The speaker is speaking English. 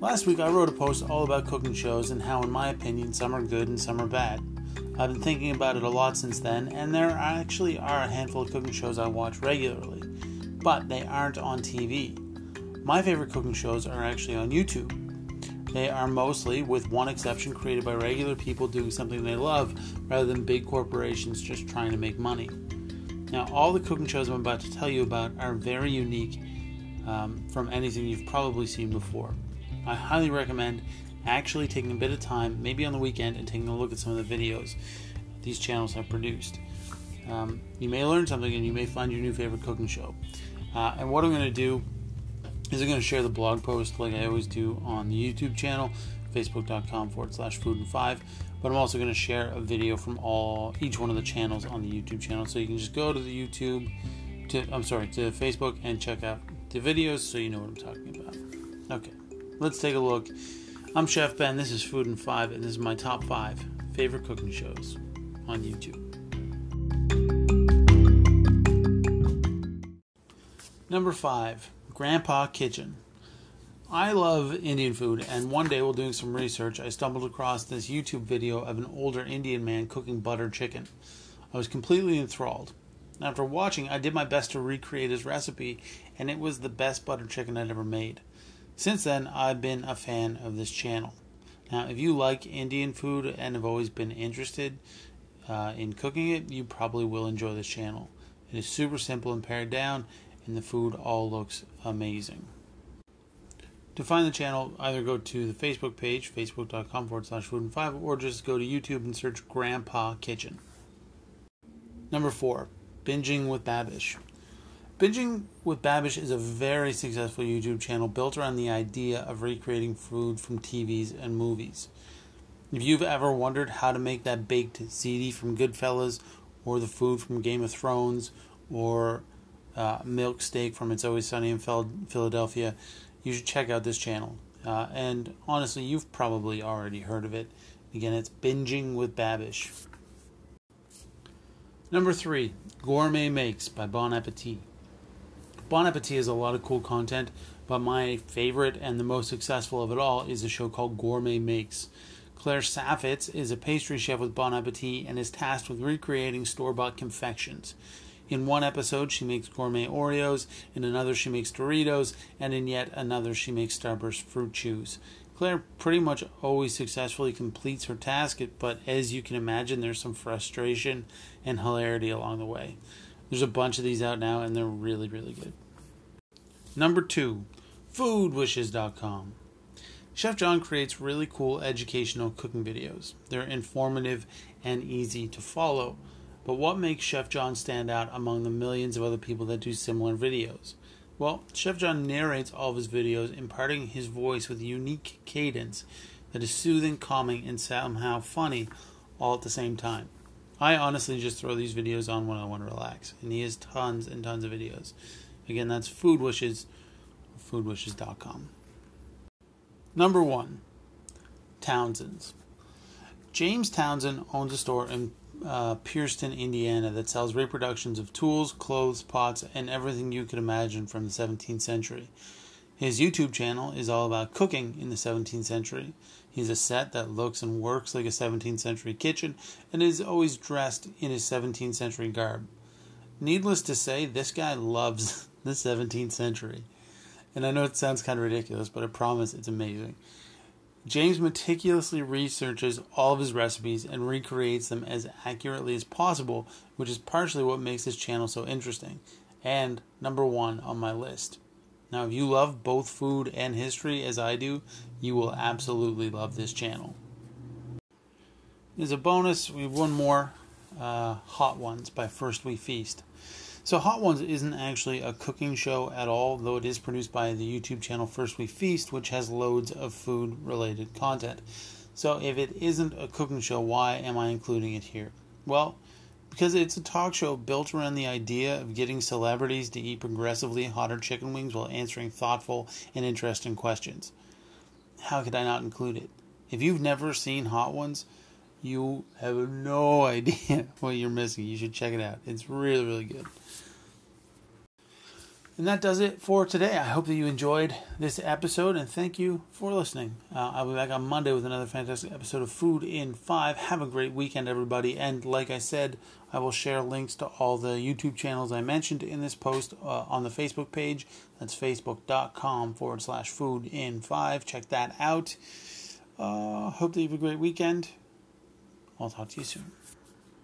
Last week I wrote a post all about cooking shows and how, in my opinion, some are good and some are bad. I've been thinking about it a lot since then, and there actually are a handful of cooking shows I watch regularly, but they aren't on TV. My favorite cooking shows are actually on YouTube. They are mostly, with one exception, created by regular people doing something they love rather than big corporations just trying to make money. Now, all the cooking shows I'm about to tell you about are very unique um, from anything you've probably seen before. I highly recommend actually taking a bit of time, maybe on the weekend, and taking a look at some of the videos these channels have produced. Um, you may learn something and you may find your new favorite cooking show. Uh, and what I'm going to do is I'm going to share the blog post like I always do on the YouTube channel, facebook.com forward slash food and five. But I'm also going to share a video from all each one of the channels on the YouTube channel, so you can just go to the YouTube, to I'm sorry, to Facebook and check out the videos so you know what I'm talking about. Okay, let's take a look. I'm Chef Ben. This is Food and Five, and this is my top five favorite cooking shows on YouTube. Number five, Grandpa Kitchen. I love Indian food, and one day while doing some research, I stumbled across this YouTube video of an older Indian man cooking butter chicken. I was completely enthralled. After watching, I did my best to recreate his recipe, and it was the best butter chicken I'd ever made. Since then, I've been a fan of this channel. Now, if you like Indian food and have always been interested uh, in cooking it, you probably will enjoy this channel. It is super simple and pared down, and the food all looks amazing. To find the channel, either go to the Facebook page, facebook.com forward slash food and five, or just go to YouTube and search Grandpa Kitchen. Number four, Binging with Babish. Binging with Babish is a very successful YouTube channel built around the idea of recreating food from TVs and movies. If you've ever wondered how to make that baked ziti from Goodfellas, or the food from Game of Thrones, or uh, milk steak from It's Always Sunny in Philadelphia, you should check out this channel. Uh, and honestly, you've probably already heard of it. Again, it's Binging with Babish. Number three, Gourmet Makes by Bon Appetit. Bon Appetit has a lot of cool content, but my favorite and the most successful of it all is a show called Gourmet Makes. Claire Saffitz is a pastry chef with Bon Appetit and is tasked with recreating store bought confections. In one episode, she makes gourmet Oreos, in another, she makes Doritos, and in yet another, she makes Starburst fruit chews. Claire pretty much always successfully completes her task, but as you can imagine, there's some frustration and hilarity along the way. There's a bunch of these out now, and they're really, really good. Number two, foodwishes.com. Chef John creates really cool educational cooking videos. They're informative and easy to follow. But what makes Chef John stand out among the millions of other people that do similar videos? Well, Chef John narrates all of his videos, imparting his voice with a unique cadence that is soothing, calming, and somehow funny all at the same time. I honestly just throw these videos on when I want to relax, and he has tons and tons of videos. Again, that's Food Wishes, foodwishes.com. Number one, Townsend's. James Townsend owns a store in uh, Pierceton, Indiana, that sells reproductions of tools, clothes, pots, and everything you could imagine from the 17th century. His YouTube channel is all about cooking in the 17th century. He's a set that looks and works like a 17th century kitchen and is always dressed in his 17th century garb. Needless to say, this guy loves the 17th century. And I know it sounds kind of ridiculous, but I promise it's amazing. James meticulously researches all of his recipes and recreates them as accurately as possible, which is partially what makes his channel so interesting, and number one on my list. Now, if you love both food and history as I do, you will absolutely love this channel. As a bonus, we have one more uh, Hot Ones by First We Feast. So, Hot Ones isn't actually a cooking show at all, though it is produced by the YouTube channel First We Feast, which has loads of food related content. So, if it isn't a cooking show, why am I including it here? Well, because it's a talk show built around the idea of getting celebrities to eat progressively hotter chicken wings while answering thoughtful and interesting questions. How could I not include it? If you've never seen Hot Ones, you have no idea what you're missing. You should check it out. It's really, really good. And that does it for today. I hope that you enjoyed this episode and thank you for listening. Uh, I'll be back on Monday with another fantastic episode of Food in 5. Have a great weekend, everybody. And like I said, I will share links to all the YouTube channels I mentioned in this post uh, on the Facebook page. That's facebook.com forward slash food in 5. Check that out. Uh, hope that you have a great weekend. I'll talk to you soon.